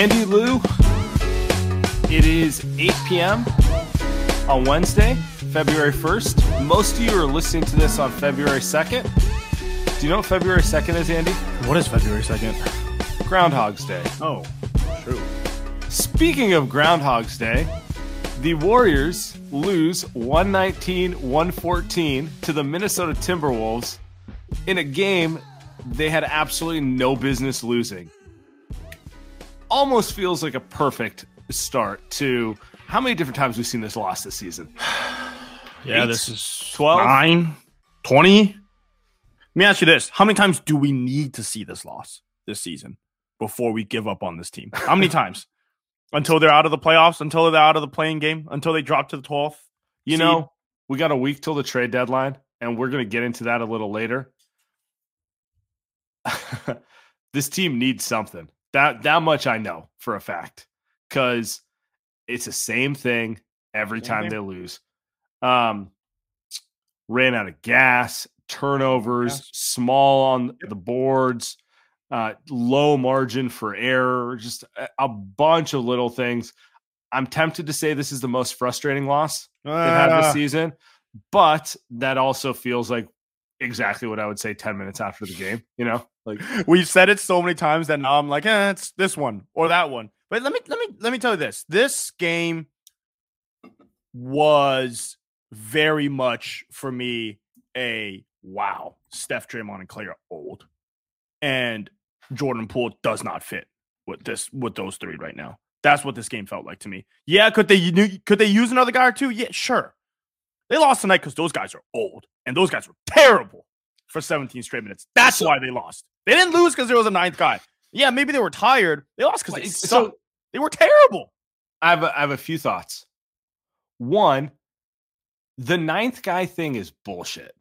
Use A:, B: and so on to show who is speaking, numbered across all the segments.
A: Andy Lou, it is 8 p.m. on Wednesday, February 1st. Most of you are listening to this on February 2nd. Do you know what February 2nd is, Andy?
B: What is February 2nd?
A: Groundhog's Day.
B: Oh, true.
A: Speaking of Groundhog's Day, the Warriors lose 119 114 to the Minnesota Timberwolves in a game they had absolutely no business losing. Almost feels like a perfect start to how many different times we've seen this loss this season?
B: Yeah,
A: Eight?
B: this is
A: 12?
B: 9, 20. Let me ask you this. How many times do we need to see this loss this season before we give up on this team? How many times? Until they're out of the playoffs, until they're out of the playing game, until they drop to the 12th?
A: You
B: See,
A: know, we got a week till the trade deadline, and we're going to get into that a little later. this team needs something. That that much I know for a fact because it's the same thing every time they lose. Um, ran out of gas, turnovers,
B: Yes.
A: small on the boards, uh, low margin for error, just a, a bunch of little things. I'm tempted to say this is the most frustrating loss they've had this
B: Ah,
A: season, but that also feels like exactly what I would say 10 minutes after the game, you know? Like
B: we've said it so many times that now I'm like, eh, it's this one or that one. But let me let me let me tell you this. This game was very much for me a wow. Steph, Draymond, and Klay are old, and Jordan Poole does not fit with this with those three right now. That's what this game felt like to me. Yeah, could they could they use another guy or two? Yeah, sure. They lost tonight because those guys are old, and those guys were terrible for 17 straight minutes. That's why they lost. They didn't lose because there was a ninth guy. Yeah, maybe they were tired. They lost because they
A: so-
B: They were terrible.
A: I have a, I have a few thoughts. One, the ninth guy thing is bullshit.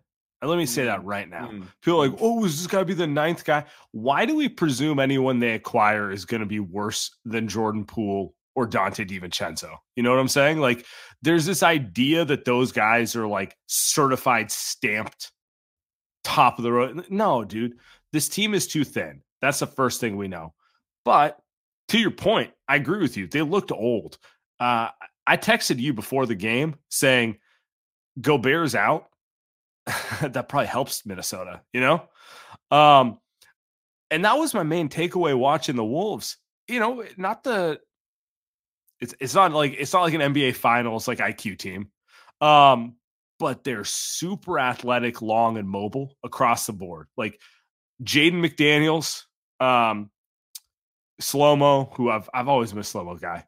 A: And let me say that mm, right now. Mm, People are like, mm. oh, is this to be the ninth guy? Why do we presume anyone they acquire is going to be worse than Jordan Poole or Donte DiVincenzo? You know what I'm saying? Like, there's this idea that those guys are like certified, stamped, top of the road. No, dude, this team is too thin. That's the first thing we know. But to your point, I agree with you. They looked old. Uh, I texted you before the game saying, "Go Bears out." that probably helps Minnesota, you know. Um, and that was my main takeaway watching the Wolves. You know, not the. It's it's not like it's not like an NBA Finals like IQ team, um, but they're super athletic, long and mobile across the board. Like Jaden McDaniels, um, slow mo, who I've I've always been a slow mo guy.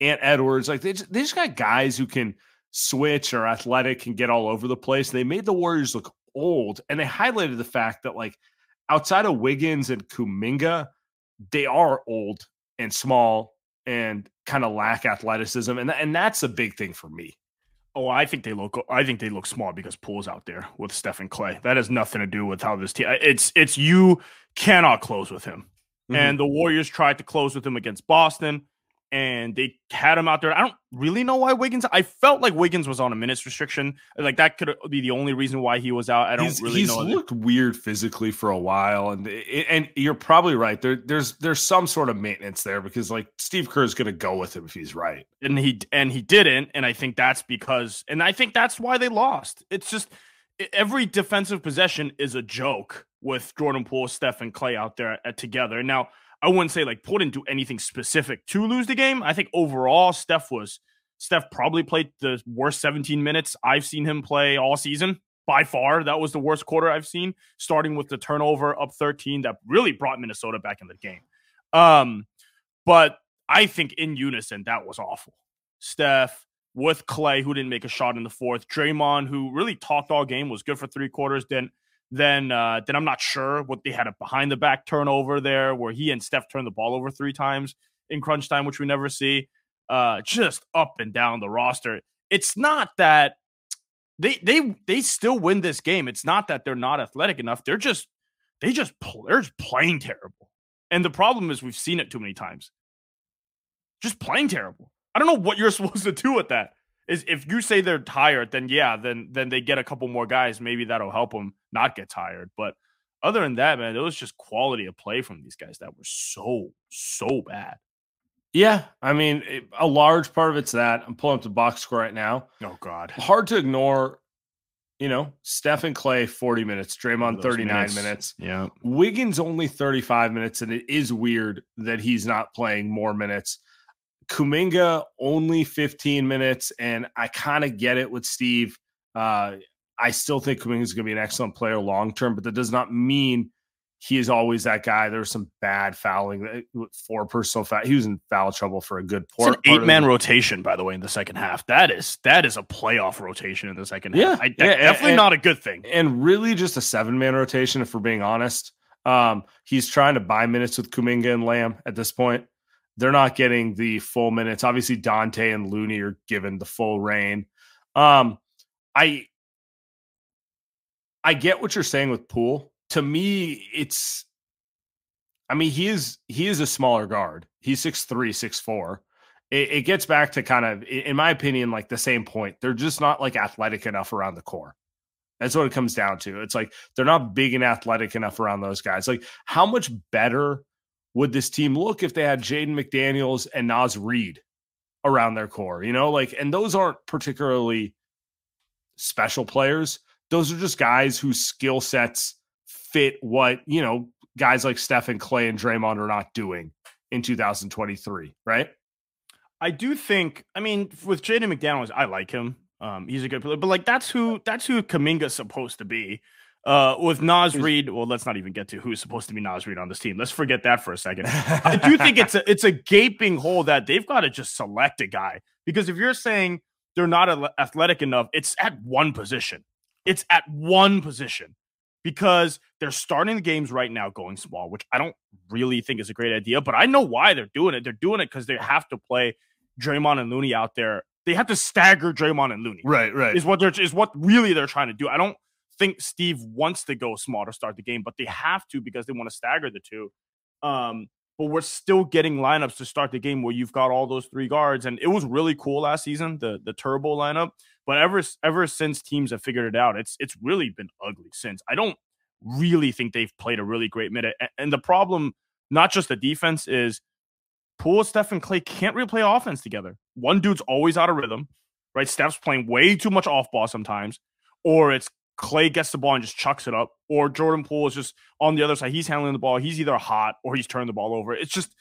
A: Ant Edwards, like they just, they just got guys who can switch or athletic and get all over the place. They made the Warriors look old, and they highlighted the fact that like outside of Wiggins and Kuminga, they are old and small and kind of lack athleticism, and and that's a big thing for me.
B: Oh, I think they look. I think they look small because Poole's out there with Stephen Klay. That has nothing to do with how this team. It's it's you cannot close with him,
A: Mhm.
B: and the Warriors tried to close with him against Boston, and they had him out there. I don't really know why Wiggins. I felt like Wiggins was on a minutes restriction. Like that could be the only reason why he was out. I don't
A: he's,
B: really
A: he's
B: know.
A: He's looked weird physically for a while, and and you're probably right. There, there's there's some sort of maintenance there because like Steve Kerr is going to go with him if he's right,
B: and he and he didn't, and I think that's because, and I think that's why they lost. It's just every defensive possession is a joke with Jordan Poole, Steph, and Klay out there at, together. Now I wouldn't say like Poole didn't do anything specific to lose the game. I think overall Steph was Steph probably played the worst 17 minutes I've seen him play all season. By far, that was the worst quarter I've seen, starting with the turnover up 13 that really brought Minnesota back in the game. Um, but I think in unison, that was awful. Steph with Klay, who didn't make a shot in the fourth, Draymond, who really talked all game, was good for three quarters, then then uh, then I'm not sure what they had a behind the back turnover there where he and Steph turned the ball over three times in crunch time, which we never see. Uh, just up and down the roster. It's not that they they they still win this game. It's not that they're not athletic enough. They're just they just they're just playing terrible. And the problem is we've seen it too many times. Just playing terrible. I don't know what you're supposed to do with that is if you say they're tired, then yeah, then then they get a couple more guys. Maybe that'll help them not get tired. But other than that, man, it was just quality of play from these guys that were so so bad.
A: Yeah, I mean, it, a large part of it's that I'm pulling up the box score right now.
B: Oh God,
A: hard to ignore. You know, Stephen Klay 40 minutes, Draymond 39 minutes. minutes.
B: Yeah,
A: Wiggins only 35 minutes, and it is weird that he's not playing more minutes. Kuminga only 15 minutes, and I kind of get it with Steve. Uh, I still think Kuminga is going to be an excellent player long term, but that does not mean he is always that guy. There's some bad fouling for personal foul. He was in foul trouble for a good
B: part. It's an eight man rotation, by the way, in the second half. That is that is a playoff rotation in the second
A: yeah,
B: half.
A: I, yeah,
B: definitely and, not a good thing.
A: And really, just a seven man rotation, if we're being honest. Um, he's trying to buy minutes with Kuminga and Lamb at this point they're not getting the full minutes. Obviously, Donte and Looney are given the full reign. Um, I I get what you're saying with Poole. To me, it's I mean, he is he is a smaller guard. He's six three, six four. It, it gets back to kind of, in my opinion, like the same point. They're just not like athletic enough around the core. That's what it comes down to. It's like they're not big and athletic enough around those guys. Like, how much better would this team look if they had Jaden McDaniels and Naz Reid around their core? You know, like, and those aren't particularly special players. Those are just guys whose skill sets fit what, you know, guys like Stephen Klay and Draymond are not doing in 2023, right?
B: I do think, I mean, with Jaden McDaniels, I like him. Um, he's a good player, but like that's who that's who Kuminga's supposed to be. Uh, with Naz Reid, well, let's not even get to who's supposed to be Naz Reid on this team. Let's forget that for a second. I do think it's a it's a gaping hole that they've got to just select a guy because if you're saying they're not athletic enough, it's at one position. It's at one position because they're starting the games right now going small, which I don't really think is a great idea. But I know why they're doing it. They're doing it because they have to play Draymond and Looney out there. They have to stagger Draymond and Looney.
A: Right, right.
B: Is what they're is what really they're trying to do. I don't think Steve wants to go small to start the game, but they have to because they want to stagger the two. Um, but we're still getting lineups to start the game where you've got all those three guards, and it was really cool last season, the the turbo lineup. But ever ever since teams have figured it out, it's it's really been ugly since. I don't really think they've played a really great minute, and the problem, not just the defense, is Poole, Steph, and Klay can't really play offense together. One dude's always out of rhythm, right? Steph's playing way too much off ball sometimes, or it's Klay gets the ball and just chucks it up, or Jordan Poole is just on the other side. He's handling the ball. He's either hot or he's turned the ball over. It's just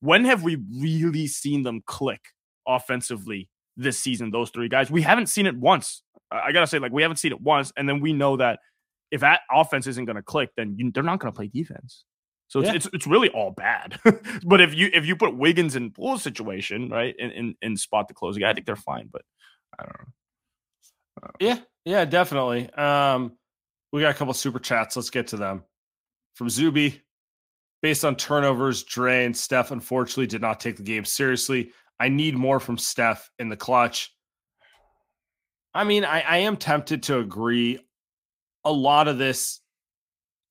B: when have we really seen them click offensively this season? Those three guys, we haven't seen it once. I gotta say, like we haven't seen it once, and then we know that if that offense isn't going to click, then you, they're not going to play defense. So it's, yeah. it's, it's really all bad. but if you if you put Wiggins in Poole situation, right, in, in, in spot the closing, I think they're fine. But I don't know.
A: Yeah, yeah, definitely. Um, we got a couple super chats. Let's get to them. From Zuby, based on turnovers, Dre and Steph unfortunately did not take the game seriously. I need more from Steph in the clutch. I mean, I, I am tempted to agree. A lot of this,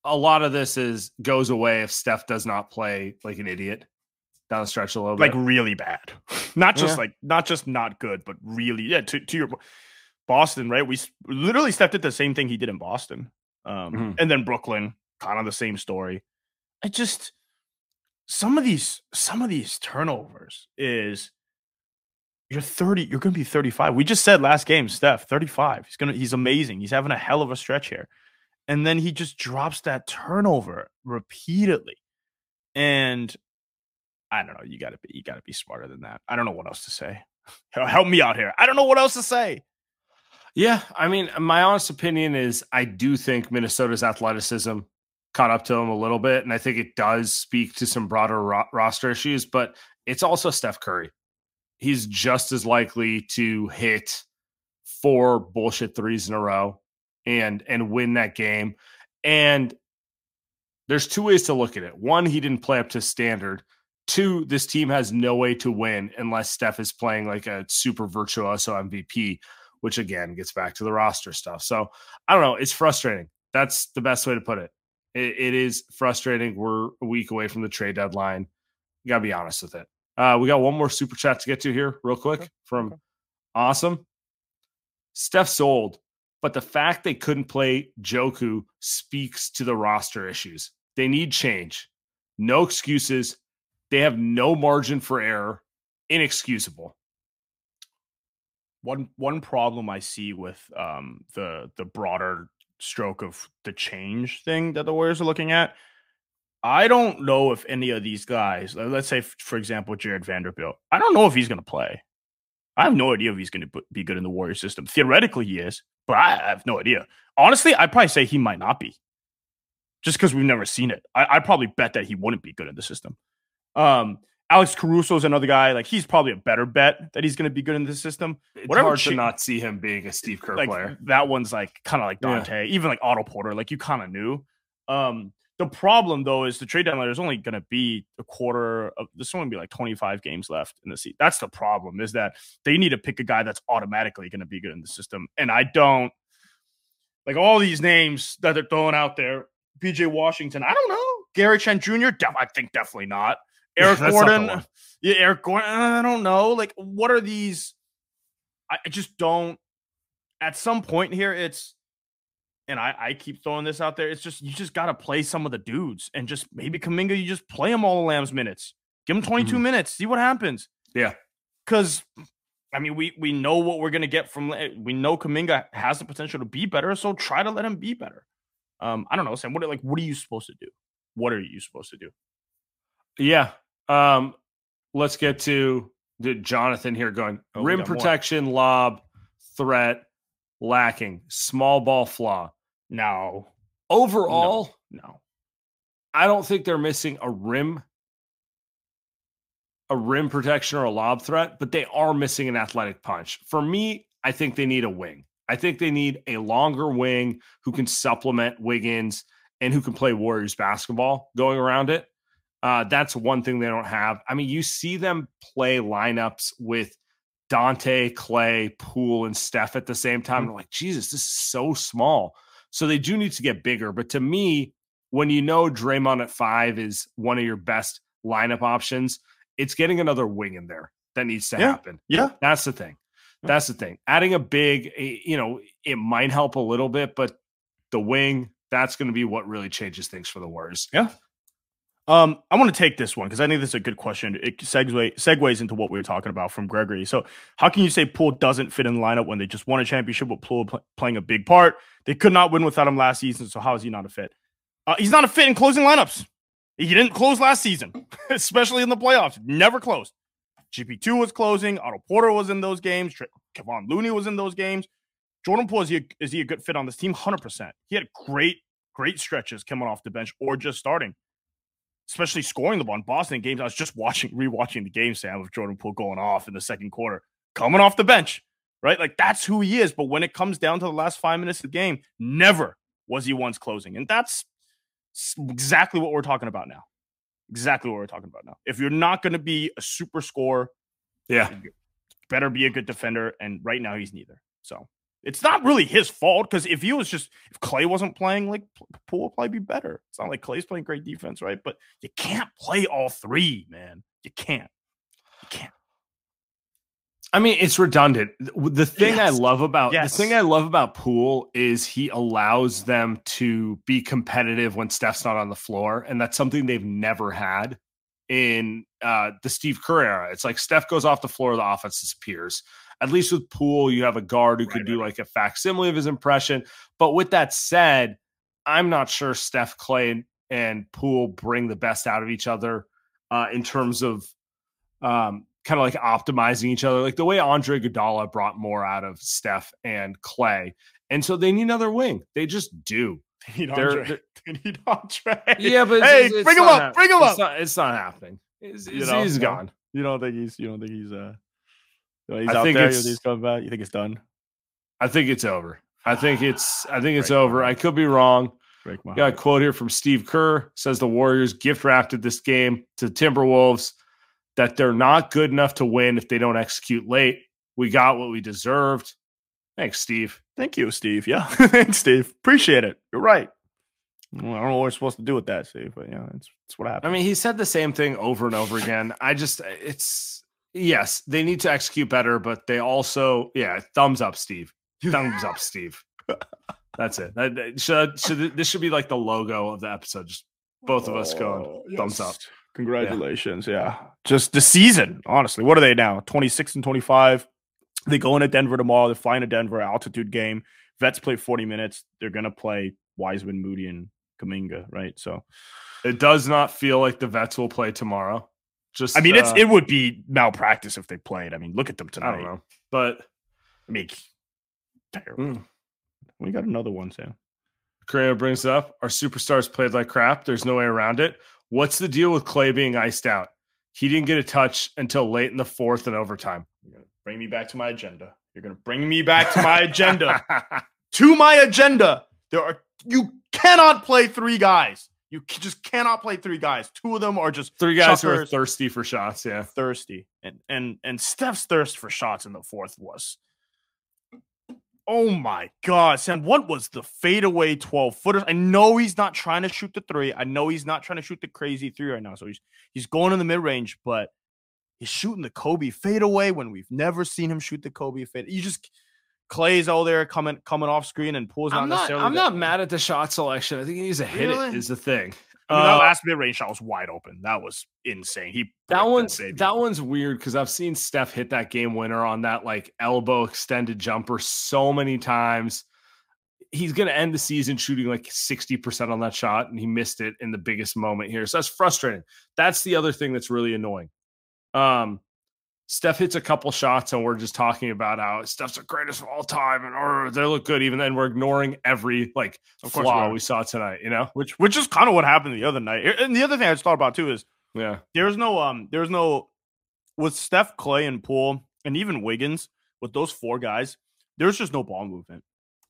A: a lot of this is goes away if Steph does not play like an idiot. down the stretch a little
B: like
A: bit.
B: really bad. not just
A: Yeah.
B: like not just not good, but really yeah. To to your Boston, right? We literally stepped at the same thing he did in Boston, um,
A: Mhm.
B: and then Brooklyn, kind of the same story. I just some of these some of these turnovers is you're 30 you're going to be 35 we just said last game steph 35 he's going to he's amazing. He's having a hell of a stretch here. And then he just drops that turnover repeatedly. And i don't know you got to be you got to be smarter than that. I don't know what else to say. Help me out here. I don't know what else to say.
A: Yeah, I mean, my honest opinion is I do think Minnesota's athleticism caught up to him a little bit, and I think it does speak to some broader ro- roster issues. But it's also Steph Curry. He's just as likely to hit four bullshit threes in a row and and win that game. And there's two ways to look at it. One, he didn't play up to standard. Two, this team has no way to win unless Steph is playing like a super virtuoso MVP which again gets back to the roster stuff. So I don't know. It's frustrating. That's the best way to put it. It, it is frustrating. We're a week away from the trade deadline. You got to be honest with it. Uh, we got one more super chat to get to here, real quick, from
B: okay.
A: Awesome. Steph sold, but the fact they couldn't play Joku speaks to the roster issues. They need change. No excuses. They have no margin for error. Inexcusable.
B: one one problem I see with um the the broader stroke of the change thing that the Warriors are looking at. I don't know if any of these guys, let's say for example Jarred Vanderbilt, I don't know if he's going to play. I have no idea if he's going to be good in the Warrior system. Theoretically, he is, but I have no idea. Honestly, I'd probably say he might not be, just because we've never seen it. I, I'd probably bet that he wouldn't be good in the system. Um, Alex Caruso is another guy. Like he's probably a better bet that he's going to be good in the system
A: It's
B: Whatever
A: hard to not see him being a Steve Kerr
B: like
A: player.
B: that one's like kind of like
A: Yeah.
B: Donte, even like Otto Porter, like you kind of knew. Um, the problem though is the trade deadline. There's only going to be a quarter of. There's only gonna be like 25 games left in the season. That's the problem. Is that they need to pick a guy that's automatically going to be good in the system, and I don't like all these names that they're throwing out there. PJ Washington, I don't know. Gary Trent Jr. Def- I think definitely not. Eric
A: the
B: Gordon, yeah, Eric Gordon. I don't know. Like, what are these? I, just don't. At some point here, it's, and I, I keep throwing this out there. It's just you just got to play some of the dudes, and just maybe Kuminga, you just play him all the Lambs minutes. Give him 22
A: Mhm.
B: minutes. See what happens.
A: Yeah.
B: Because, I mean, we we know what we're gonna get from. La- We know Kuminga has the potential to be better, so try to let him be better. Um, I don't know, Sam. What like what are you supposed to do? What are you supposed to do?
A: Yeah. Um, let's get to the Jonathan here going
B: Oh,
A: rim
B: got more.
A: protection, lob, threat, lacking, small ball flaw.
B: No,
A: Overall,
B: no.
A: I don't think they're missing a rim, a rim protection or a lob threat, but they are missing an athletic punch. For me, I think they need a wing. I think they need a longer wing who can supplement Wiggins and who can play Warriors basketball going around it. Uh, that's one thing they don't have. I mean, you see them play lineups with Donte, Klay, Poole, and Steph at the same time. I'm like, Jesus, this is so small. So they do need to get bigger. But to me, when you know Draymond at five is one of your best lineup options, it's getting another wing in there that needs to
B: Yeah.
A: happen.
B: Yeah,
A: That's the thing. That's the thing. Adding a big, eh, you know, it might help a little bit, but the wing, that's going to be what really changes things for the Warriors.
B: Um, I want to take this one because I think this is a good question. It segue segues into what we were talking about from Gregory. So, how can you say Poole doesn't fit in the lineup when they just won a championship with Poole pl- playing a big part? They could not win without him last season. So, how is he not a fit? Uh, he's not a fit in closing lineups. He didn't close last season, especially in the playoffs. Never closed. GP2 was closing. Otto Porter was in those games. Kevon Looney was in those games. Jordan Poole, is he, a, is he a good fit on this team? 100%. He had great, great stretches coming off the bench or just starting especially scoring the ball in Boston games. I was just watching, rewatching the game, Sam, of Jordan Poole going off in the second quarter, coming off the bench, right? Like that's who he is. But when it comes down to the last five minutes of the game, never was he once closing. And that's exactly what we're talking about now. Exactly what we're talking about now. If you're not going to be a super scorer,
A: Yeah.
B: better be a good defender. And right now, he's neither. So it's not really his fault because if he was just if Klay wasn't playing, like Poole would probably be better. It's not like Klay's playing great defense, right? But you can't play all three, man. You can't. You can't.
A: I mean, it's redundant. The thing yes. I love about yes. the thing I love about Poole is he allows them to be competitive when Steph's not on the floor, and that's something they've never had in uh, the Steve Kerr era. It's like Steph goes off the floor, the offense disappears. At least with Poole, you have a guard who right, could do right. like a facsimile of his impression. But with that said, I'm not sure Steph Klay and Poole bring the best out of each other uh, in terms of um, kind of like optimizing each other, like the way Andre Iguodala brought more out of Steph and Klay. And so they need another wing. They just do.
B: They need Andre. They're, they need Andre.
A: Yeah, but
B: hey,
A: it's,
B: it's bring him up. bring him
A: it's
B: up.
A: Not, it's not happening. It's, you know, he's gone.
B: You don't think he's? You don't think he's? Uh, he's I out think there. He's coming back. You think it's done?
A: I think it's over. I think it's. I think it's Break over. I could be wrong.
B: Break my
A: Got a quote here from Steve Kerr says the Warriors gift wrapped this game to Timberwolves that they're not good enough to win if they don't execute late. We got what we deserved. Thanks, Steve.
B: Thank you, Steve. Yeah. Thanks, Steve. Appreciate it. You're right. I don't know what we're supposed to do with that, Steve, but yeah, it's, it's what happened.
A: I mean, he said the same thing over and over again. I just, it's, yes, they need to execute better, but they also, yeah, thumbs up, Steve. Thumbs up, Steve. That's it. That, should, should, this should be like the logo of the episode. Just both of us going oh, yes. thumbs up.
B: Congratulations. Yeah. yeah. Just the season, honestly. What are they now? 26 and 25. They go into Denver tomorrow. They're flying to Denver, altitude game. Vets play 40 minutes. They're going to play Wiseman, Moody, and Kuminga, right? So
A: it does not feel like the Vets will play tomorrow. Just
B: I mean, uh, it's it would be malpractice if they played. I mean, look at them tonight. I
A: don't know. But
B: I mean terrible. Mm. We got another one, Sam.
A: Carreno brings up our superstars played like crap. There's no way around it. What's the deal with Klay being iced out? He didn't get a touch until late in the fourth and overtime.
B: You're gonna bring me back to my agenda. You're gonna bring me back to my agenda. to my agenda. There are you cannot play three guys. You just cannot play three guys. Two of them are just
A: three guys chuckers, who are thirsty for shots. Yeah,
B: thirsty, and and and Steph's thirst for shots in the fourth was Oh my God, Sam, what was the fadeaway 12 footers? I know he's not trying to shoot the three. I know he's not trying to shoot the crazy three right now. So he's he's going in the mid range, but he's shooting the Kobe fadeaway when we've never seen him shoot the Kobe fade. You just Klay's all there coming coming off screen and pulls
A: I'm
B: not, necessarily.
A: I'm not mad at the shot selection. I think he needs to hit really? it is the thing.
B: I mean, that uh, last mid range shot was wide open. That was insane. He
A: that one's that, that one's weird because I've seen Steph hit that game winner on that like elbow extended jumper so many times. He's going to end the season shooting like 60% on that shot, and he missed it in the biggest moment here. So that's frustrating. That's the other thing that's really annoying. Um, Steph hits a couple shots, and we're just talking about how Steph's the greatest of all time, and oh, they look good. Even then, we're ignoring every like of flaw we, we saw tonight. You know,
B: which which is kind of what happened the other night. And the other thing I just thought about too is,
A: yeah,
B: there's no um, there's no with Steph, Klay, and Poole, and even Wiggins with those four guys. There's just no ball movement.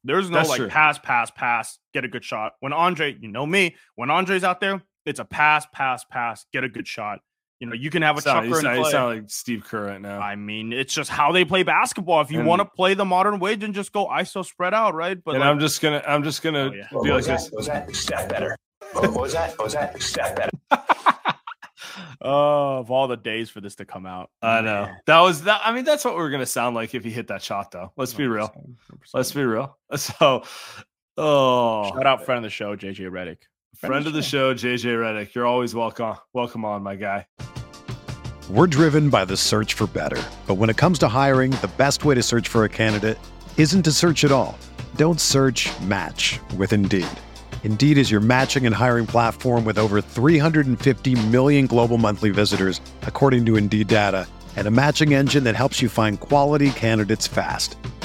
B: There's no That's like true. pass, pass, pass, get a good shot. When Andre, you know me, when Andre's out there, it's a pass, pass, pass, get a good shot. You know, you can have a sound, chucker.
A: You sound, sound, like Steve Kerr right now.
B: I mean, it's just how they play basketball. If you want to play the modern way, then just go ISO spread out, right?
A: But and like, I'm just gonna, I'm just gonna oh, yeah. be like this.
C: Was that step better? What was that? Was that step better?
B: oh, of all the days for this to come out,
A: I know that was that. I mean, that's what we are gonna sound like if he hit that shot, though. Let's be real. 100%. Let's be real. So, oh,
B: shout out friend of the show, JJ Redick.
A: Friend, of the show, JJ Redick. You're always welcome. Welcome on, my guy.
D: We're driven by the search for better. But when it comes to hiring, the best way to search for a candidate isn't to search at all. Don't search match with Indeed. Indeed is your matching and hiring platform with over 350 million global monthly visitors, according to Indeed data, and a matching engine that helps you find quality candidates fast.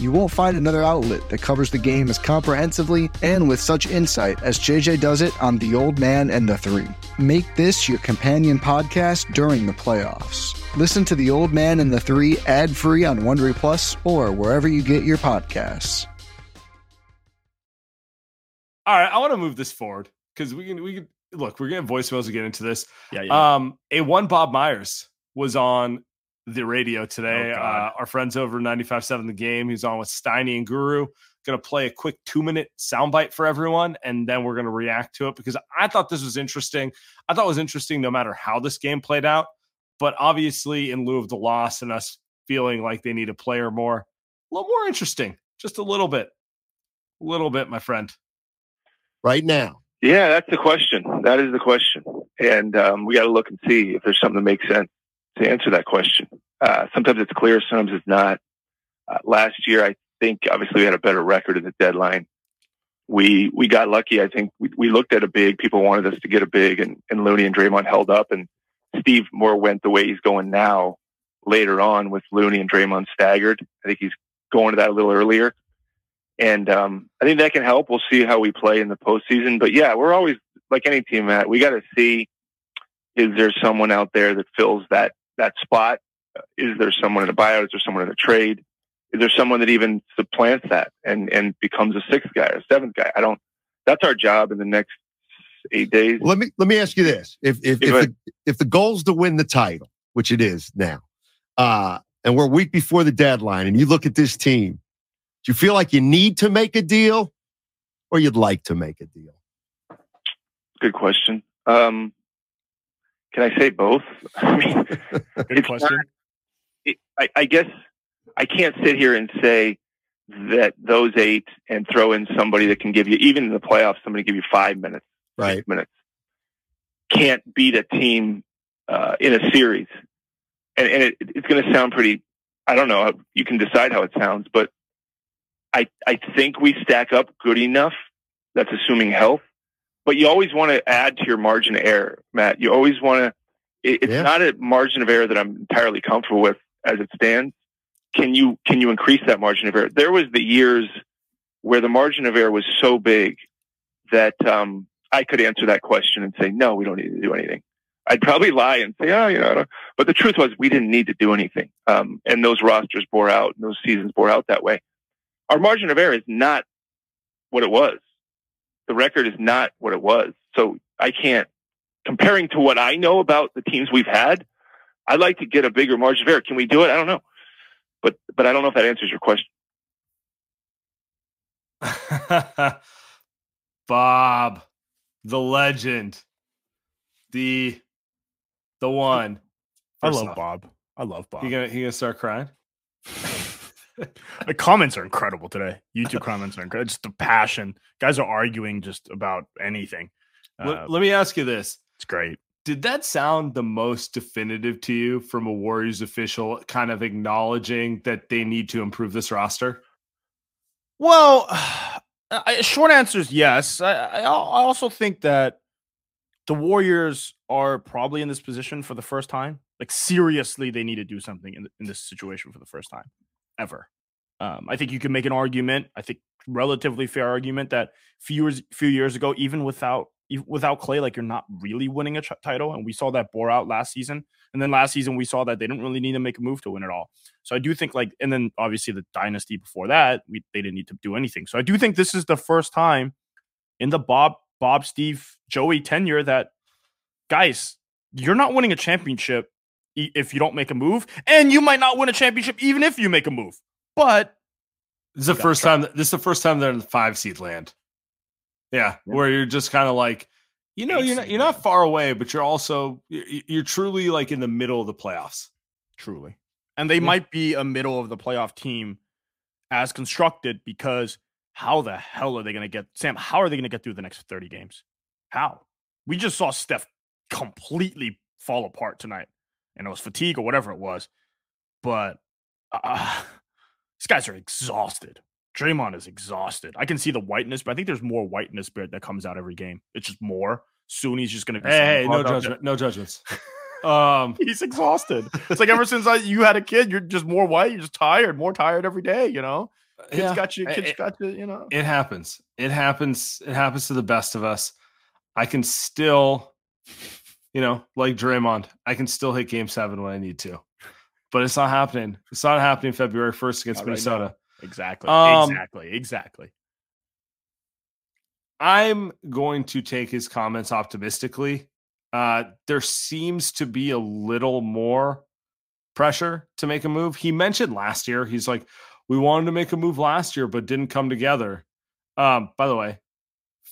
E: You won't find another outlet that covers the game as comprehensively and with such insight as JJ does it on The Old Man and the Three. Make this your companion podcast during the playoffs. Listen to The Old Man and the Three ad free on Wondery Plus or wherever you get your podcasts.
A: All right, I want to move this forward because we can we can look. We're getting voicemails to get into this.
B: Yeah, yeah.
A: Um, a one Bob Myers was on the radio today.
B: Oh,
A: uh, our friends over 95.7 The Game. He's on with Steiny and Guru. Going to play a quick two minute soundbite for everyone, and then we're going to react to it because I thought this was interesting. I thought it was interesting no matter how this game played out, but obviously in lieu of the loss and us feeling like they need a player more, a little more interesting, just a little bit, a little bit, my friend.
F: right now.
G: Yeah, that's the question. That is the question, and um, we got to look and see if there's something that makes sense to answer that question. Uh, sometimes it's clear, sometimes it's not. Uh, last year, I think obviously we had a better record at the deadline. We we got lucky. I think we, we looked at a big. People wanted us to get a big, and, and Looney and Draymond held up, and Steve Moore went the way he's going now. Later on, with Looney and Draymond staggered, I think he's going to that a little earlier. And um, I think that can help. We'll see how we play in the postseason. But yeah, we're always like any team, Matt. We got to see is there someone out there that fills that that spot? Is there someone in a buyout? Is there someone in a trade? Is there someone that even supplants that and and becomes a sixth guy or seventh guy? I don't. That's our job in the next eight days.
F: Let me let me ask you this: if if if the, if the goal's to win the title, which it is now, uh, and we're a week before the deadline, and you look at this team, do you feel like you need to make a deal, or you'd like to make a deal?
G: Good question. Um, can I say both? I mean,
B: Good question.
G: it, I, I guess I can't sit here and say that those eight and throw in somebody that can give you, even in the playoffs, somebody give you five minutes,
F: Right.
G: minutes, can't beat a team uh, in a series. And, and it, it's going to sound pretty, I don't know, you can decide how it sounds, but I, I think we stack up good enough. That's assuming health. But you always want to add to your margin of error, Matt. You always want to, it, it's
F: Yeah.
G: not a margin of error that I'm entirely comfortable with as it stands. Can you can you increase that margin of error? There was the years where the margin of error was so big that um, I could answer that question and say, no, we don't need to do anything. I'd probably lie and say, oh, you know, I don't-" but the truth was we didn't need to do anything. Um, and those rosters bore out and those seasons bore out that way. Our margin of error is not what it was. The record is not what it was. So I can't, comparing to what I know about the teams we've had, I'd like to get a bigger margin of error. Can we do it? I don't know. But, but I don't know if that answers your question.
A: Bob, the legend, the the one.
B: I love
A: off,
B: Bob. I love Bob.
A: He gonna he gonna start crying?
B: the comments are incredible today. YouTube comments are incredible. Just the passion. Guys are arguing just about anything. Uh,
A: let, let me ask you this:
B: it's great.
A: Did that sound the most definitive to you from a Warriors official, kind of acknowledging that they need to improve this roster?
B: Well, I, short answer is yes. I, I I also think that the Warriors are probably in this position for the first time. Like seriously, they need to do something in, in this situation for the first time ever. Um, I think you can make an argument. I think relatively fair argument that few years few years ago, even without without Klay, like you're not really winning a title, and we saw that bore out last season. And then last season, we saw that they didn't really need to make a move to win it all. So I do think like, and then obviously the dynasty before that, we they didn't need to do anything. So I do think this is the first time in the Bob, Bob, Steve, Joey tenure that guys, you're not winning a championship if you don't make a move, and you might not win a championship even if you make a move. But
A: this is the first time. This is the first time they're in the five seed land. Yeah, yeah. where you're just kind of like, you know, you you're not you're not far away, but you're also you're, you're, truly like in the middle of the playoffs.
B: Truly, and they yeah. might be a middle of the playoff team as constructed because how the hell are they going to get Sam? How are they going to get through the next thirty games? How? We just saw Steph completely fall apart tonight, and it was fatigue or whatever it was. But uh, these guys are exhausted. Draymond is exhausted. I can see the whiteness, but I think there's more whiteness spirit that comes out every game. It's just more. Soon he's just going to be.
A: Hey, hey no judgment. No judgments. um,
B: he's exhausted. It's like ever since I, you had a kid, you're just more white. You're just tired, more tired every day. You know, kids yeah, got you. Kids it, got you. You know,
A: it happens. It happens. It happens to the best of us. I can still, you know, like Draymond, I can still hit Game Seven when I need to, but it's not happening. It's not happening February first against not Minnesota. Right
B: Exactly. Um, exactly. Exactly.
A: I'm going to take his comments optimistically. Uh, there seems to be a little more pressure to make a move. He mentioned last year, he's like, we wanted to make a move last year, but didn't come together. Um, by the way,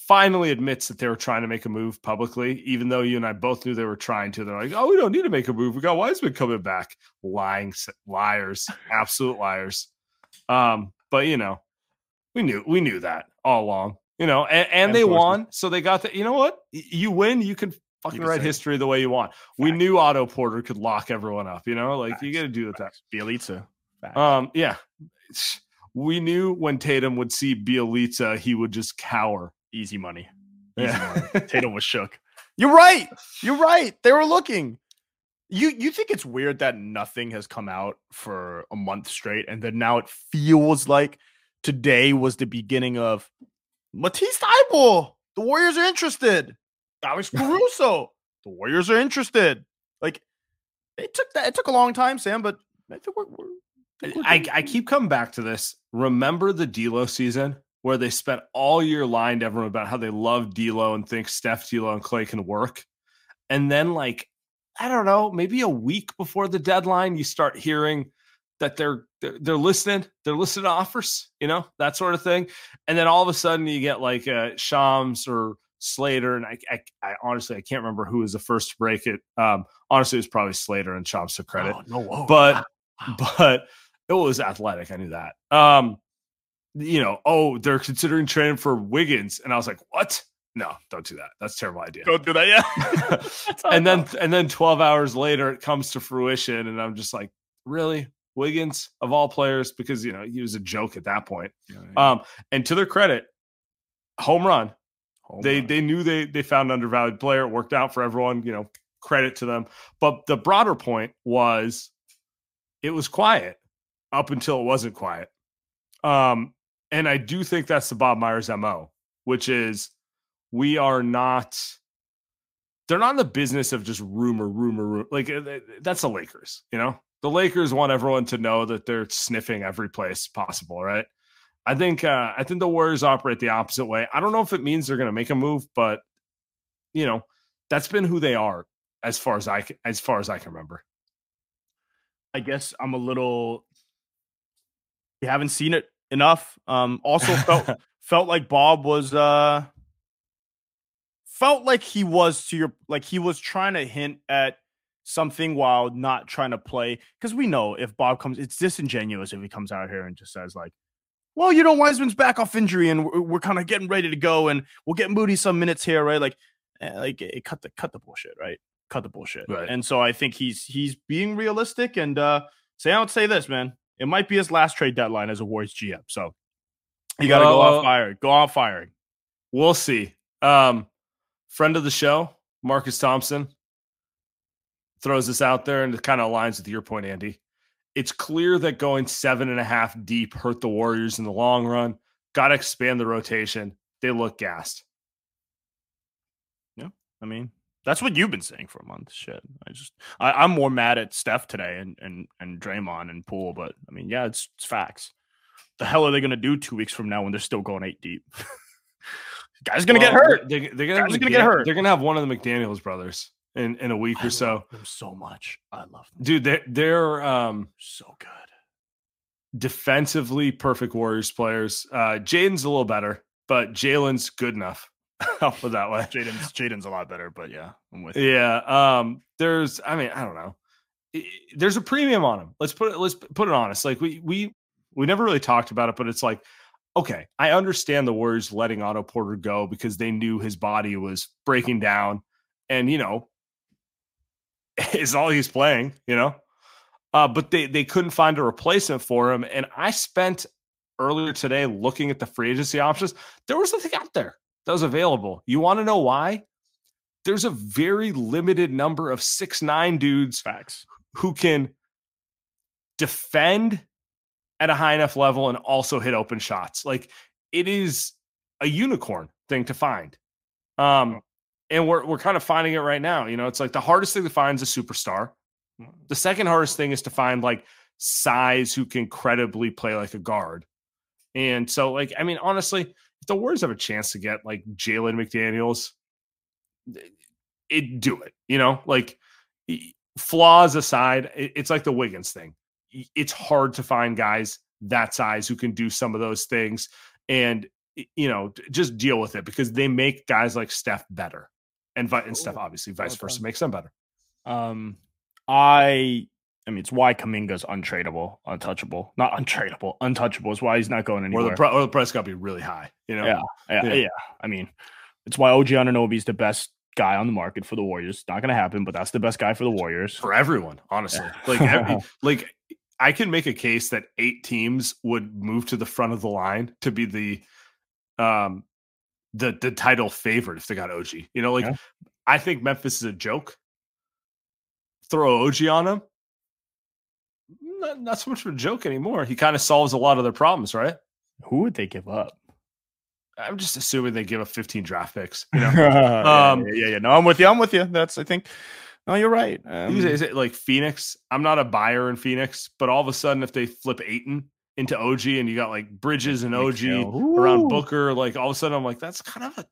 A: finally admits that they were trying to make a move publicly, even though you and I both knew they were trying to. They're like, oh, we don't need to make a move. We got Wiseman coming back. Lying liars, absolute liars. Um, but you know, we knew we knew that all along. You know, and, and they won, so they got the. You know what? You win, you can fucking write history the way you want. Facts. We knew Otto Porter could lock everyone up. You know, like Facts. you got to do with that.
B: Bjelica.
A: Um, yeah, we knew when Tatum would see Bjelica, he would just cower.
B: Easy money. Easy yeah. money. Tatum was shook. You're right. You're right. They were looking. You you think it's weird that nothing has come out for a month straight, and then now it feels like today was the beginning of Matisse Thybulle. The Warriors are interested. Alex Caruso. the Warriors are interested. Like it took that. It took a long time, Sam, but I think we're. we're
A: I, I keep coming back to this. Remember the D'Lo season where they spent all year lying to everyone about how they love D'Lo and think Steph, D'Lo, and Klay can work, and then like I don't know, maybe a week before the deadline, you start hearing that they're they're, they're listening, they're listening to offers, you know, that sort of thing. And then all of a sudden you get like uh Shams or Slater, and I, I, I, honestly I can't remember who was the first to break it. Um, honestly, it was probably Slater and Shams to credit. Oh, no, but wow. but it was athletic. I knew that. Um, you know, oh, they're considering trading for Wiggins, and I was like, what? no, don't do that. That's a terrible idea.
B: Don't do that. Yeah.
A: and then and then 12 hours later it comes to fruition and I'm just like, really? Wiggins of all players because you know, he was a joke at that point. Yeah, yeah. Um and to their credit, home run. Home they run. they knew they they found an undervalued player. It worked out for everyone, you know, credit to them. But the broader point was it was quiet up until it wasn't quiet. Um and I do think that's the Bob Myers MO, which is we are not they're not in the business of just rumor, rumor, rumor. Like uh, that's the Lakers, you know. The Lakers want everyone to know that they're sniffing every place possible, right? I think uh, I think the Warriors operate the opposite way. I don't know if it means they're going to make a move, but you know, that's been who they are as far as I as far as I can remember.
B: I guess I'm a little. You haven't seen it enough. Um, also felt felt like Bob was uh felt like he was to your like he was trying to hint at something while not trying to play because we know if Bob comes, it's disingenuous if he comes out here and just says like, "Well, you know, Wiseman's back off injury and we're, we're kind of getting ready to go and we'll get Moody some minutes here, right?" Like, eh, like it, cut the cut the bullshit, right? Cut the bullshit. Right. And so I think he's he's being realistic and uh say I would say this, man. It might be his last trade deadline as a Warriors GM. So you got to go out firing. Go out firing.
A: We'll see. Um, friend of the show, Marcus Thompson, throws this out there and it kind of aligns with your point, Andy. It's clear that going seven and a half deep hurt the Warriors in the long run. Got to expand the rotation. They look gassed.
B: Yeah. I mean, that's what you've been saying for a month. Shit. I just I, am more mad at Steph today and and and Draymond and Poole, but I mean, yeah, it's, it's facts. The hell are they gonna do two weeks from now when they're still going eight deep? Guy's gonna well, get hurt.
A: They, are gonna, gonna get hurt. They're gonna have one of the McDaniel's brothers in, in a week
B: I
A: or so.
B: Them so much. I love them,
A: dude. They're they're um
B: so good.
A: Defensively, perfect Warriors players. Uh Jaden's a little better, but Jalen's good enough. I'll put that way.
B: Jaden's Jaden's a lot better, but yeah, I'm with.
A: You. Yeah. Um. There's. I mean, I don't know. There's a premium on him. Let's put it. Let's put it honest. Like we we we never really talked about it, but it's like okay, I understand the Warriors letting Otto Porter go because they knew his body was breaking down, and you know, is all he's playing, you know. Uh, but they they couldn't find a replacement for him, and I spent earlier today looking at the free agency options. There was nothing out there was available. You want to know why? There's a very limited number of six nine dudes
B: Facts.
A: who can defend at a high enough level and also hit open shots. Like it is a unicorn thing to find. Um, and we're we're kind of finding it right now. You know, it's like the hardest thing to find is a superstar. The second hardest thing is to find like size who can credibly play like a guard. And so, like, I mean, honestly, if the Warriors have a chance to get like Jalen McDaniels, it do it. You know, like flaws aside, it's like the Wiggins thing it's hard to find guys that size who can do some of those things and you know just deal with it because they make guys like Steph better and, and Steph obviously vice versa makes them better.
B: Um, I I mean, it's why Kuminga's untradeable, untouchable, not untradeable, untouchable. Is why he's not going anywhere.
A: Or the, or the price got to be really high. You know.
B: Yeah, yeah, yeah, yeah. I mean, it's why OG Anunoby is the best guy on the market for the Warriors. Not going to happen, but that's the best guy for the Warriors
A: for everyone. Honestly, yeah. like every, like I can make a case that eight teams would move to the front of the line to be the um the the title favorite if they got OG. You know, like yeah. I think Memphis is a joke. Throw OG on him. Not, not so much of a joke anymore. He kind of solves a lot of their problems, right?
B: Who would they give up?
A: I'm just assuming they give up 15 draft picks. You know,
B: um, yeah, yeah, yeah, No, I'm with you. I'm with you. That's I think no, you're right.
A: Um, is it like Phoenix? I'm not a buyer in Phoenix, but all of a sudden, if they flip Ayton into OG and you got like Bridges and OG around Booker, like all of a sudden, I'm like, that's kind of a,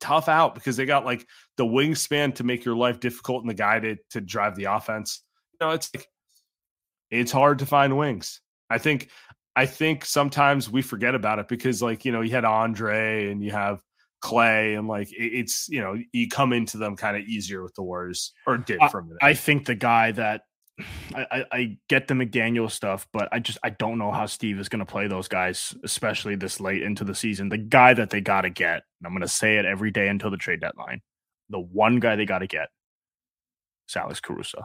A: tough out because they got like the wingspan to make your life difficult and the guy to, to drive the offense. You know, it's like, it's hard to find wings. I think I think sometimes we forget about it because like, you know, you had Andre and you have Klay and like it's you know you come into them kind of easier with the Warriors or did from it.
B: I think the guy that I, I, I, get the McDaniel stuff, but I just I don't know how Steve is going to play those guys, especially this late into the season. The guy that they got to get, and I'm going to say it every day until the trade deadline. The one guy they got to get, is Alex Caruso.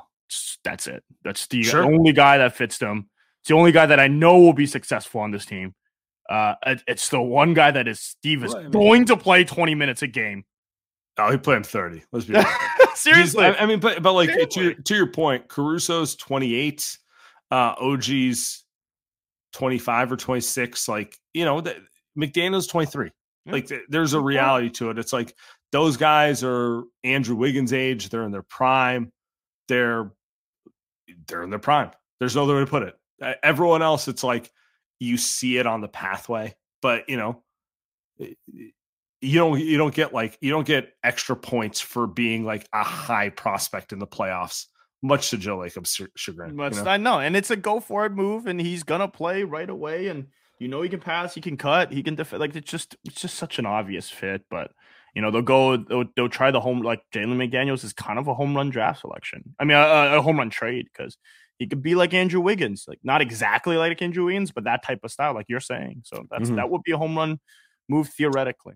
B: That's it. That's the sure. only guy that fits them. It's the only guy that I know will be successful on this team. Uh, it's the one guy that is Steve is going to play 20 minutes a game.
A: Oh, he played him 30. Let's be
B: seriously.
A: I, I, mean, but but like to your, to your point, Caruso's 28, uh, OG's 25 or 26. Like you know, the, McDaniel's 23. Yeah. Like there's a reality to it. It's like those guys are Andrew Wiggins' age. They're in their prime. They're they're in their prime. There's no other way to put it. Everyone else, it's like you see it on the pathway, but you know, you don't you don't get like you don't get extra points for being like a high prospect in the playoffs. Much to Joe Lacob's chagrin.
B: Much, you know? I know, and it's a go for it move, and he's gonna play right away, and you know he can pass, he can cut, he can defend. Like it's just it's just such an obvious fit, but you know they'll go they'll, they'll try the home like Jalen McDaniels is kind of a home run draft selection. I mean a, a home run trade because he could be like Andrew Wiggins, like not exactly like Andrew Wiggins, but that type of style, like you're saying. So that's mm-hmm. that would be a home run move theoretically.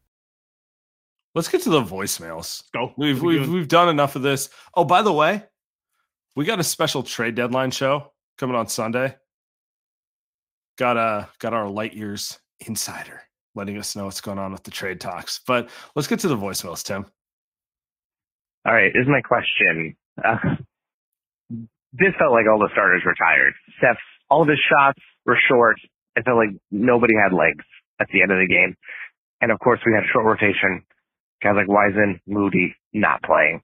A: Let's get to the voicemails.
B: Go.
A: We've
B: we
A: we've
B: doing?
A: we've done enough of this. Oh, by the way, we got a special trade deadline show coming on Sunday. Got uh got our light years insider letting us know what's going on with the trade talks. But let's get to the voicemails, Tim.
H: All right, this is my question. Uh, this felt like all the starters were tired. Steph's, all of his shots were short. It felt like nobody had legs at the end of the game. And of course, we had a short rotation. Guys like Wiseman, Moody, not playing.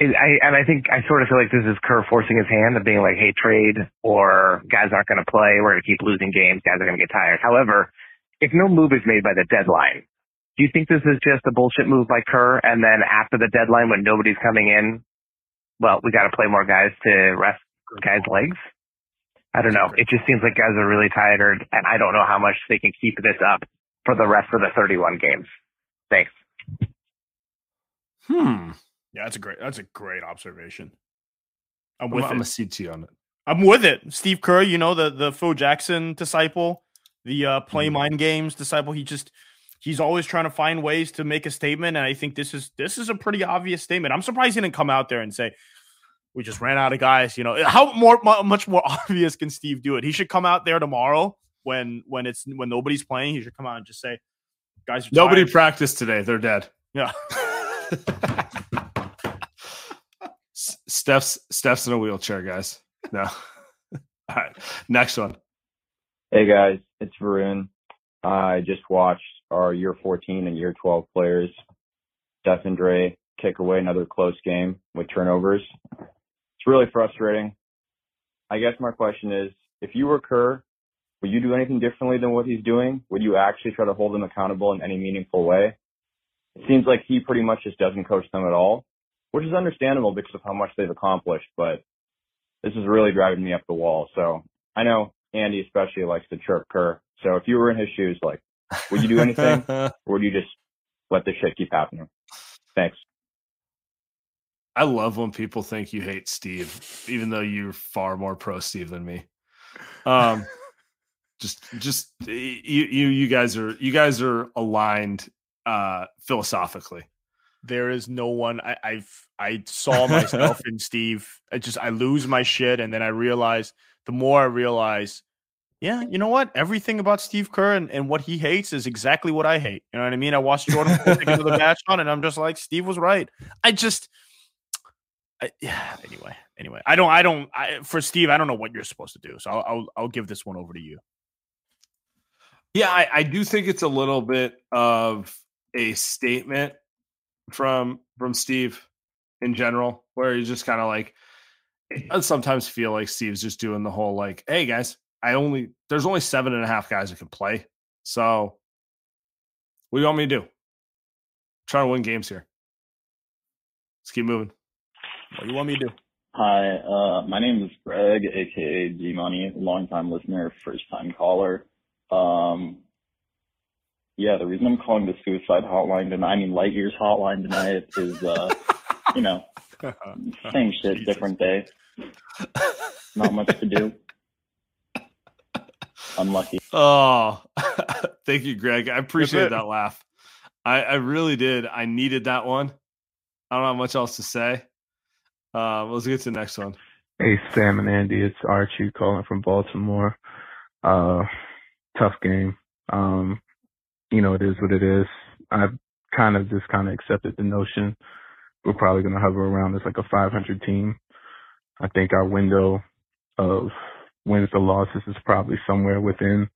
H: And I, and I think I sort of feel like this is Kerr forcing his hand of being like, hey, trade, or guys aren't going to play. We're going to keep losing games. Guys are going to get tired. However, if no move is made by the deadline, do you think this is just a bullshit move by Kerr? And then after the deadline, when nobody's coming in, well, we got to play more guys to rest guys' legs. I don't know. It just seems like guys are really tired, and I don't know how much they can keep this up for the rest of the 31 games. Thanks.
A: Hmm.
B: Yeah, that's a great. That's a great observation. I'm
A: I'm,
B: with
A: I'm
B: it.
A: a CT on it.
B: I'm with it. Steve Kerr, you know the the Phil Jackson disciple, the uh,
A: Mm-hmm.
B: play mind games disciple. He just he's always trying to find ways to make a statement, and I think this is this is a pretty obvious statement. I'm surprised he didn't come out there and say we just ran out of guys. You know how more much more obvious can Steve do it? He should come out there tomorrow when when it's when nobody's playing. He should come out and just say guys. Are
A: Nobody
B: tired."
A: practiced today. They're dead.
B: Yeah.
A: S- Steph's Steph's in a wheelchair, guys. No. All right. Next one.
I: Hey guys, it's Varun. I just watched our year 14 and year 12 players, Steph and Dre, kick away another close game with turnovers. It's really frustrating. I guess my question is, if you were Kerr, would you do anything differently than what he's doing? Would you actually try to hold them accountable in any meaningful way? It seems like he pretty much just doesn't coach them at all, which is understandable because of how much they've accomplished, but this is really driving me up the wall. So I know Andy especially likes to chirp Kerr. So if you were in his shoes, like, would you do anything or would you just let the shit keep happening? Thanks.
A: I love when people think you hate Steve, even though you're far more pro Steve than me. Um, just, just you, you, you guys are, you guys are aligned uh, philosophically.
B: There is no one. I, I've I saw myself in Steve. I just I lose my shit, and then I realize the more I realize, yeah, you know what? Everything about Steve Kerr and, and what he hates is exactly what I hate. You know what I mean? I watched Jordan take the match on, and I'm just like, Steve was right. I just, I, yeah. Anyway, anyway, I don't, I don't. I, for Steve, I don't know what you're supposed to do. So I'll, I'll, I'll give this one over to you.
A: Yeah, I, I do think it's a little bit of a statement from from Steve in general, where he's just kind of like I sometimes feel like Steve's just doing the whole like, hey guys, I only there's only seven and a half guys that can play. So what do you want me to do? trying to win games here. Let's keep moving.
B: What do you want me to do?
J: Hi, uh, my name is Greg, aka G Money, longtime listener, first time caller. Um, yeah, the reason I'm calling the suicide hotline tonight, I mean light years hotline tonight, is uh, you know, same shit, different day. Not much to do. Unlucky.
A: Oh, thank you, Greg. I appreciate that laugh. I, I really did. I needed that one. I don't have much else to say. Uh, let's get to the next one.
K: Hey, Sam and Andy, it's Archie calling from Baltimore. Uh, tough game. Um, you know, it is what it is. I've kind of just kind of accepted the notion we're probably going to hover around as like a 500 team. I think our window of wins or losses is probably somewhere within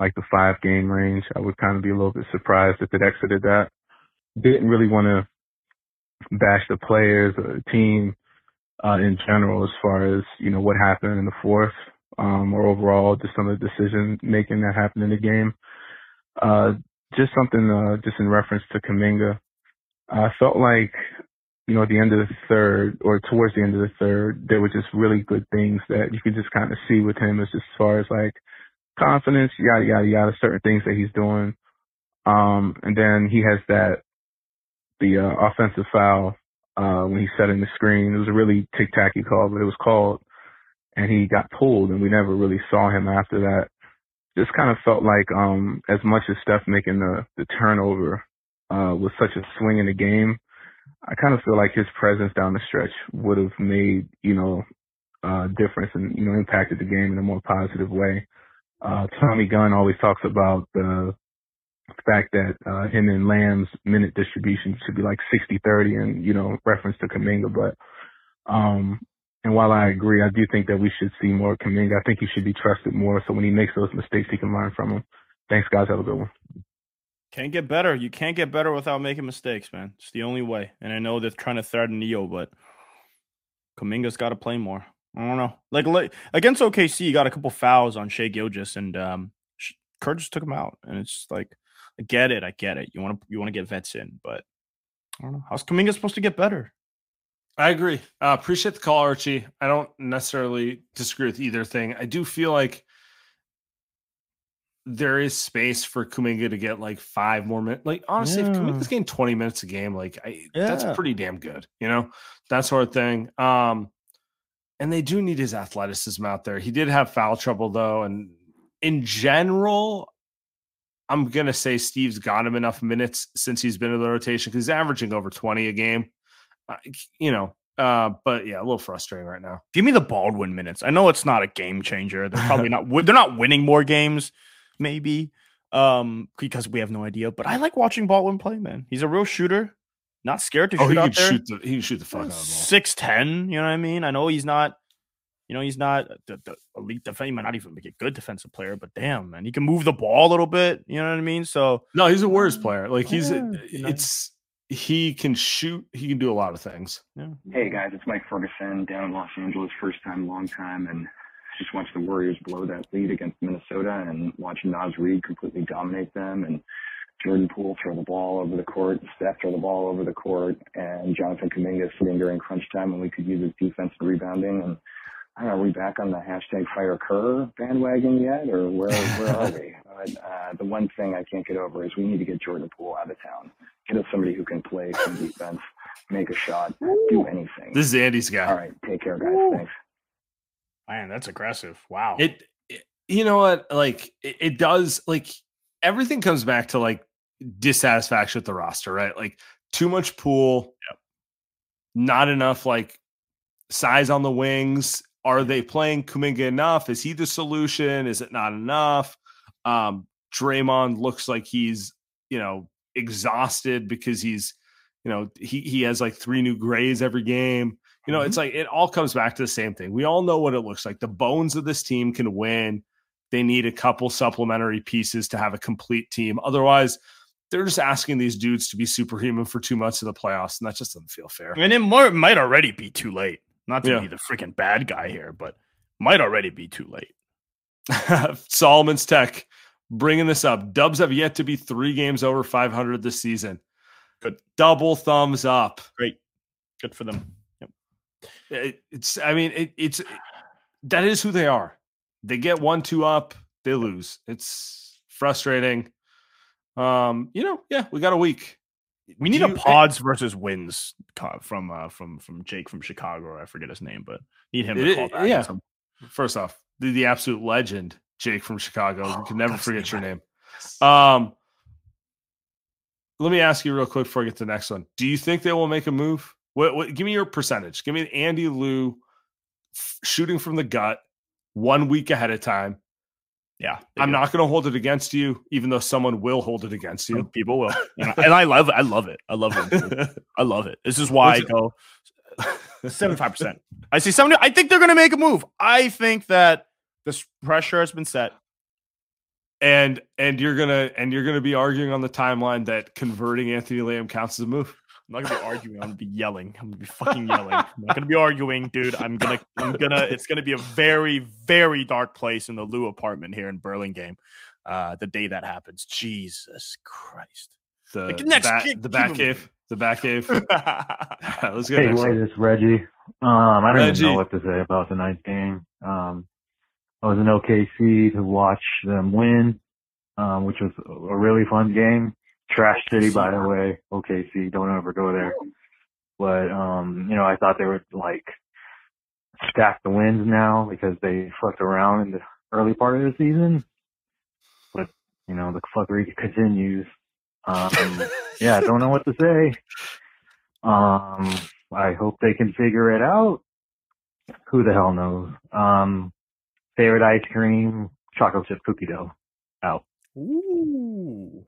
K: like the five game range. I would kind of be a little bit surprised if it exited that. Didn't really want to bash the players or the team uh, in general as far as, you know, what happened in the fourth, um, or overall just some of the decision making that happened in the game. Uh, just something, uh, just in reference to Kuminga. I felt like, you know, at the end of the third or towards the end of the third, there were just really good things that you could just kind of see with him as, as far as like confidence, yada, yada, yada, certain things that he's doing. Um, and then he has that the uh, offensive foul uh, when he's setting the screen. It was a really tic tacky call, but it was called, and he got pulled, and we never really saw him after that. Just kind of felt like um, as much as Steph making the the turnover uh, was such a swing in the game. I kind of feel like his presence down the stretch would have made, you know, uh, difference and, you know, impacted the game in a more positive way. Uh, Tommy Gunn always talks about the fact that, uh, him and Lamb's minute distribution should be like 60-30 and, you know, reference to Kuminga. But, um, and while I agree, I do think that we should see more Kuminga. I think he should be trusted more. So when he makes those mistakes, he can learn from them. Thanks, guys. Have a good one.
B: Can't get better. You can't get better without making mistakes, man. It's the only way. And I know they're trying to threaten Neo, but Kuminga's got to play more. I don't know. Like, like against OKC, you got a couple fouls on Shai Gilgeous, and um, Kerr just took him out. And it's like, I get it, I get it. You want to you want to get vets in, but I don't know. How's Kuminga supposed to get better?
A: I agree. Uh, appreciate the call, Archie. I don't necessarily disagree with either thing. I do feel like there is space for Kuminga to get like five more minutes. Like honestly, yeah. if Kuminga's getting 20 minutes a game, like I, yeah. that's pretty damn good, you know, that sort of thing. Um, and they do need his athleticism out there. He did have foul trouble though, and in general, I'm gonna say Steve's got him enough minutes since he's been in the rotation because he's averaging over 20 a game. You know, uh, but yeah, a little frustrating right now.
B: Give me the Baldwin minutes. I know it's not a game changer. They're probably not. They're not winning more games maybe, um, because we have no idea. But I like watching Baldwin play, man. He's a real shooter, not scared to
A: oh,
B: shoot
A: he
B: out
A: can
B: there.
A: shoot the he can shoot the fuck out of the ball.
B: Six ten, you know what I mean? I know he's not, you know, he's not the, the elite defense. He might not even be a good defensive player, but damn, man, he can move the ball a little bit. You know what I mean? So
A: no, he's a worse player. Like he's yeah, it's he can shoot. He can do a lot of things.
B: Yeah.
L: Hey guys, it's Mike Ferguson down in Los Angeles, first time, long time, and just watched the Warriors blow that lead against Minnesota and watch Naz Reid completely dominate them and Jordan Poole throw the ball over the court, Steph throw the ball over the court, and Jonathan Kuminga sitting during crunch time when we could use his defense and rebounding. And I don't know, are we back on the hashtag fire Kerr bandwagon yet, or where where are we? But, uh, the one thing I can't get over is we need to get Jordan Poole out of town. Get us somebody who can play some defense, make a shot, do anything.
A: This is Andy's guy.
L: All right, take care, guys. Thanks.
B: Man, that's aggressive. Wow.
A: It, it you know what? Like it, it, does like everything comes back to like dissatisfaction with the roster, right? Like too much Poole,
B: yep.
A: not enough like size on the wings. Are they playing Kuminga enough? Is he the solution? Is it not enough? Um, Draymond looks like he's, you know, exhausted because he's, you know, he he has like three new grays every game. You know, mm-hmm. it's like it all comes back to the same thing. We all know what it looks like. The bones of this team can win. They need a couple supplementary pieces to have a complete team. Otherwise, they're just asking these dudes to be superhuman for two months of the playoffs, and that just doesn't feel fair.
B: And it might already be too late. Not to yeah. be the freaking bad guy here, but might already be too late.
A: Solomon's Tech bringing this up. Dubs have yet to be three games over 500 this season.
B: Good.
A: Double thumbs up.
B: Great. Good for them.
A: It, it's, I mean, it, it's that is who they are. They get one, two up, they lose. It's frustrating. Um, you know, yeah, we got a week.
B: We need you, a pods versus wins from uh from from Jake from Chicago. I forget his name, but need him to call back.
A: Yeah. First off, the, the absolute legend, Jake from Chicago. Oh, we can never forget your name. Um, let me ask you real quick before I get to the next one. Do you think they will make a move? What, what, give me your percentage. Give me Andy Lou f- shooting from the gut one week ahead of time.
B: Yeah,
A: I'm not going to hold it against you, even though someone will hold it against you.
B: People will, and I love it. I love it. I love it. I love it. This is why What's I go seventy five percent. I see seventy. I think they're going to make a move. I think that this pressure has been set,
A: and and you're gonna and you're gonna be arguing on the timeline that converting Anthony Lamb counts as a move.
B: I'm not gonna be arguing. I'm gonna be yelling. I'm gonna be fucking yelling. I'm not gonna be arguing, dude. I'm gonna, I'm gonna. It's gonna be a very, very dark place in the Lou apartment here in Burlingame. Uh, the day that happens. Jesus Christ.
A: The, like, next, bat, the back cave. The back cave. Let's go.
M: Hey, wait, it's Reggie. Um, I don't Reggie. even know what to say about tonight's game. Um, I was in OKC to watch them win. um, which was a really fun game. Trash City, by the way. OKC, don't ever go there. But um, you know, I thought they were like stack the wins now because they fucked around in the early part of the season. But you know, the fuckery continues. Um, yeah, don't know what to say. Um, I hope they can figure it out. Who the hell knows? Um, favorite ice cream, chocolate chip cookie dough. Out.
A: Ooh.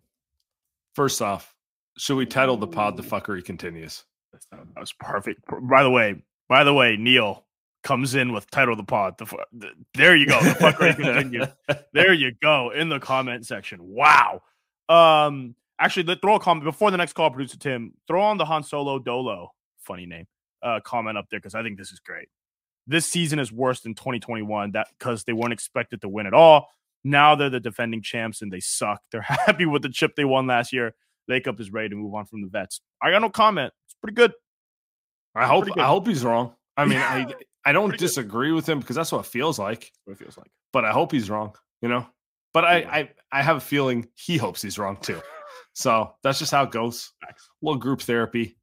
A: First off, should we title the pod "The Fuckery Continues"?
B: That was perfect. By the way, by the way, Neil comes in with title of the pod. The, the, there you go. The fuckery continues. There you go in the comment section. Wow. Um, actually, let throw a comment before the next call, producer Tim. Throw on the Han Solo Dolo, funny name, uh, comment up there because I think this is great. This season is worse than 2021. That because they weren't expected to win at all. Now they're the defending champs and they suck. They're happy with the chip they won last year. Lacob is ready to move on from the vets. I got no comment. It's pretty good.
A: I hope I hope he's wrong. I mean, I I don't disagree with him because that's what it feels like.
B: What it feels like.
A: But I hope he's wrong. You know. But I I I have a feeling he hopes he's wrong too. So that's just how it goes. A little group therapy.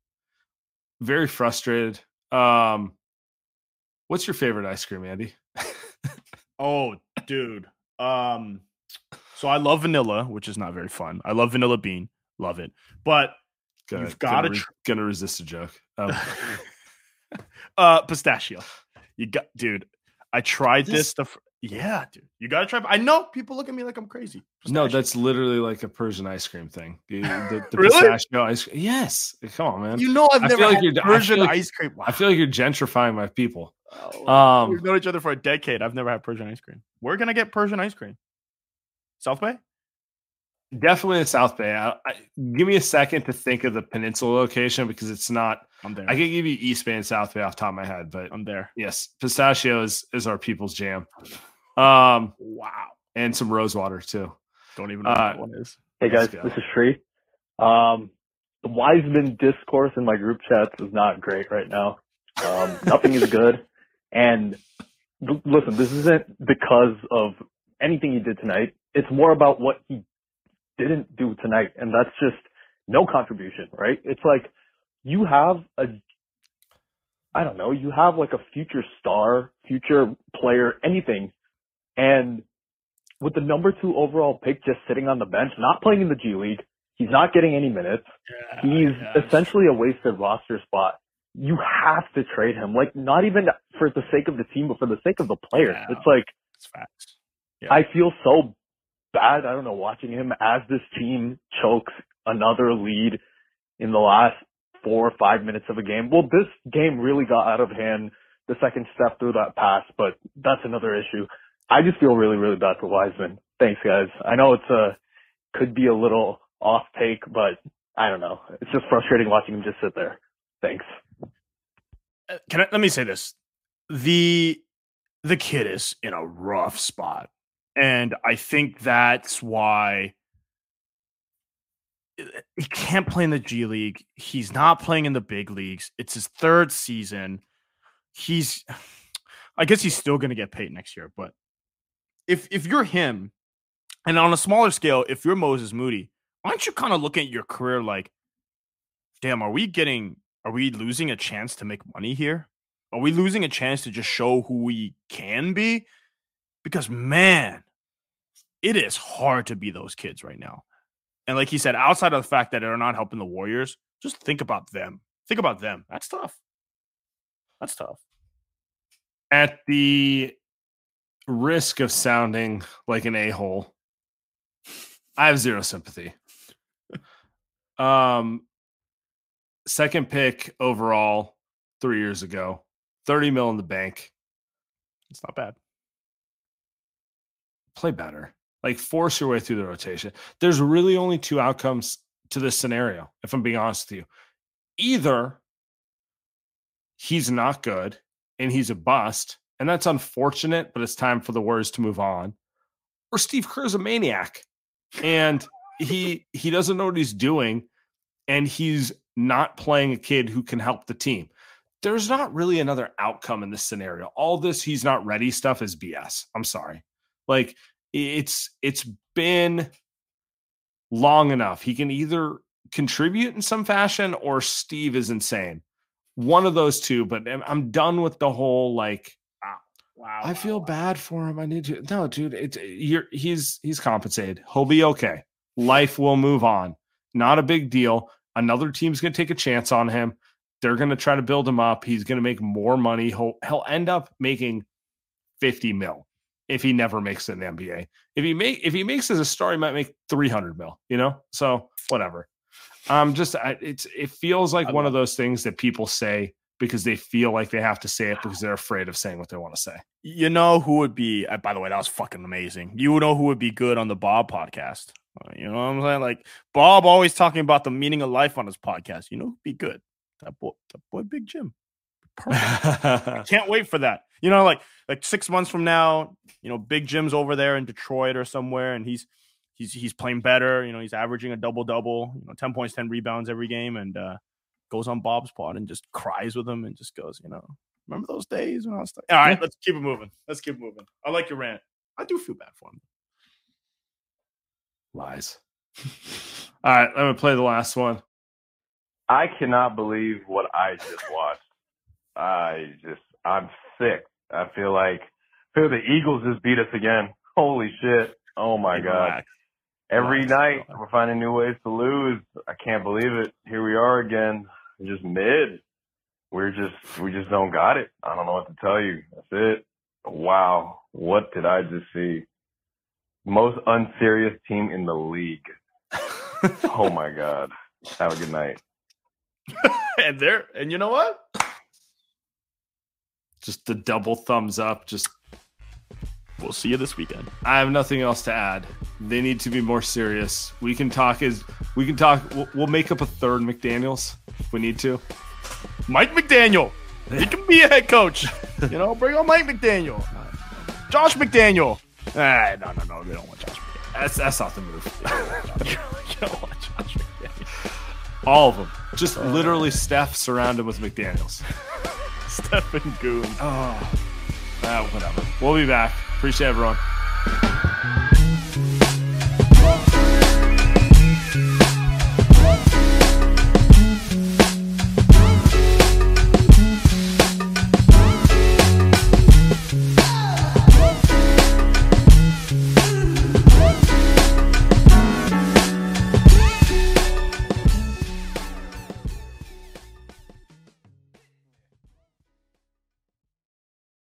A: Very frustrated. Um, what's your favorite ice cream, Andy?
B: oh, dude. Um, so I love vanilla, which is not very fun. I love vanilla bean, love it. But
A: Gonna,
B: you've got to
A: gonna, gonna resist a joke. Um,
B: uh pistachio. You got, dude. I tried this. stuff. yeah, dude. You got to try. I know people look at me like I'm crazy.
A: no, that's literally like a Persian ice cream thing. The, the, the
B: Really?
A: pistachio ice cream. Yes. Come on, man.
B: You know I've
A: I
B: never
A: like
B: had
A: you're-
B: Persian
A: like-
B: ice cream.
A: I feel like you're gentrifying my people.
B: Um,
A: Um,
B: We've known each other for a decade. I've never had Persian ice cream. Where can I get Persian ice cream? South Bay?
A: Definitely in South Bay. I, I, give me a second to think of the peninsula location because it's not.
B: I'm there.
A: I can give you East Bay and South Bay off the top of my head, but
B: I'm there.
A: Yes, pistachio is, is our people's jam. Um,
B: wow,
A: and some rose water too.
B: Don't even know
A: Uh,
B: what one is.
N: Hey guys,
A: go.
N: this is Shree. Um, the Wiseman discourse in my group chats is not great right now. Um, nothing is good. And listen, this isn't because of anything he did tonight. It's more about what he didn't do tonight. And that's just no contribution, right? It's like you have a, I don't know, you have like a future star, future player, anything. And with the number two overall pick just sitting on the bench, not playing in the G League, he's not getting any minutes. he's essentially a wasted roster spot. You have to trade him. Like not even for the sake of the team, but for the sake of the players. It's like
B: it's facts.
N: I feel so bad. I don't know, watching him as this team chokes another lead in the last four or five minutes of a game. Well, this game really got out of hand the second Steph threw that pass, but that's another issue. I just feel really, really bad for Wiseman. Thanks, guys. I know it's a could be a little off take, but I don't know. It's just frustrating watching him just sit there. Thanks.
B: Uh, Can I, let me say this: the the kid is in a rough spot, and I think that's why he can't play in the G League. He's not playing in the big leagues. It's his third season. He's, I guess he's still going to get paid next year. But if if you're him, and on a smaller scale, if you're Moses Moody, don't you kind of looking at your career like, damn, are we getting, are we losing a chance to make money here? Are we losing a chance to just show who we can be? Because man, it is hard to be those kids right now. And like he said, outside of the fact that they're not helping the Warriors, just think about them. Think about them. That's tough. That's tough.
A: At the risk of sounding like an a hole, I have zero sympathy. Um, second pick overall three years ago, 30 mil in the bank.
B: It's not bad.
A: Play better. Like force your way through the rotation. There's really only two outcomes to this scenario, if I'm being honest with you. Either he's not good and he's a bust, and that's unfortunate, but it's time for the Warriors to move on. Or Steve Kerr's a maniac and he he doesn't know what he's doing and he's not playing a kid who can help the team. There's not really another outcome in this scenario. All this he's not ready stuff is BS. I'm sorry. Like it's it's been long enough, he can either contribute in some fashion or Steve is insane. One of those two, but I'm- done with the whole like
B: Wow.
A: I feel bad for him. I need to no, dude. It's you're he's he's compensated. He'll be okay. Life will move on. Not a big deal. Another team's gonna take a chance on him. They're gonna try to build him up. He's gonna make more money. He'll he'll end up making 50 mil if he never makes it in the NBA. If he make if he makes as a star, he might make 300 mil, you know? So whatever. Um just I, it's it feels like one of those things that people say because they feel like they have to say it because they're afraid of saying what they want to say.
B: You know who would be? uh, By the way, that was fucking amazing. You know who would be good on the Bob podcast? Uh, You know what I'm saying? Like Bob always talking about the meaning of life on his podcast. You know, be good. That boy, that boy, Big Jim. Perfect. Can't wait for that. You know, like like six months from now, you know, Big Jim's over there in Detroit or somewhere, and he's he's he's playing better. You know, he's averaging a double double. You know, ten points, ten rebounds every game, and uh, goes on Bob's pod and just cries with him and just goes, you know, remember those days when I was. All right, let's keep it moving. Let's keep moving. I like your rant. I do feel bad for him.
A: Lies. All right, let me play the last one.
O: I cannot believe what I just watched. I just, I'm sick. I feel like, I feel the Eagles just beat us again. Holy shit. Oh my God. Every night we're finding new ways to lose. I can't believe it. Here we are again. We're just mid. We're just, we just don't got it. I don't know what to tell you. That's it. Wow. What did I just see? Most unserious team in the league. oh my God. Have a good night.
B: and there, and you know what?
A: Just the double thumbs up. Just
B: we'll see you this weekend.
A: I have nothing else to add. They need to be more serious. We can talk as we can talk. We'll, we'll make up a third McDaniel's if we need to.
B: Mike McDaniel. He can be a head coach. You know, bring on Mike McDaniel. Josh McDaniel. Ah, no, no, no. They don't want Josh McDaniel.
A: That's that's not the move.
B: you don't want Josh.
A: All of them. Just literally Steph surrounded with McDaniel's.
B: Stephen Goon.
A: Oh, ah, whatever. We'll be back. Appreciate everyone.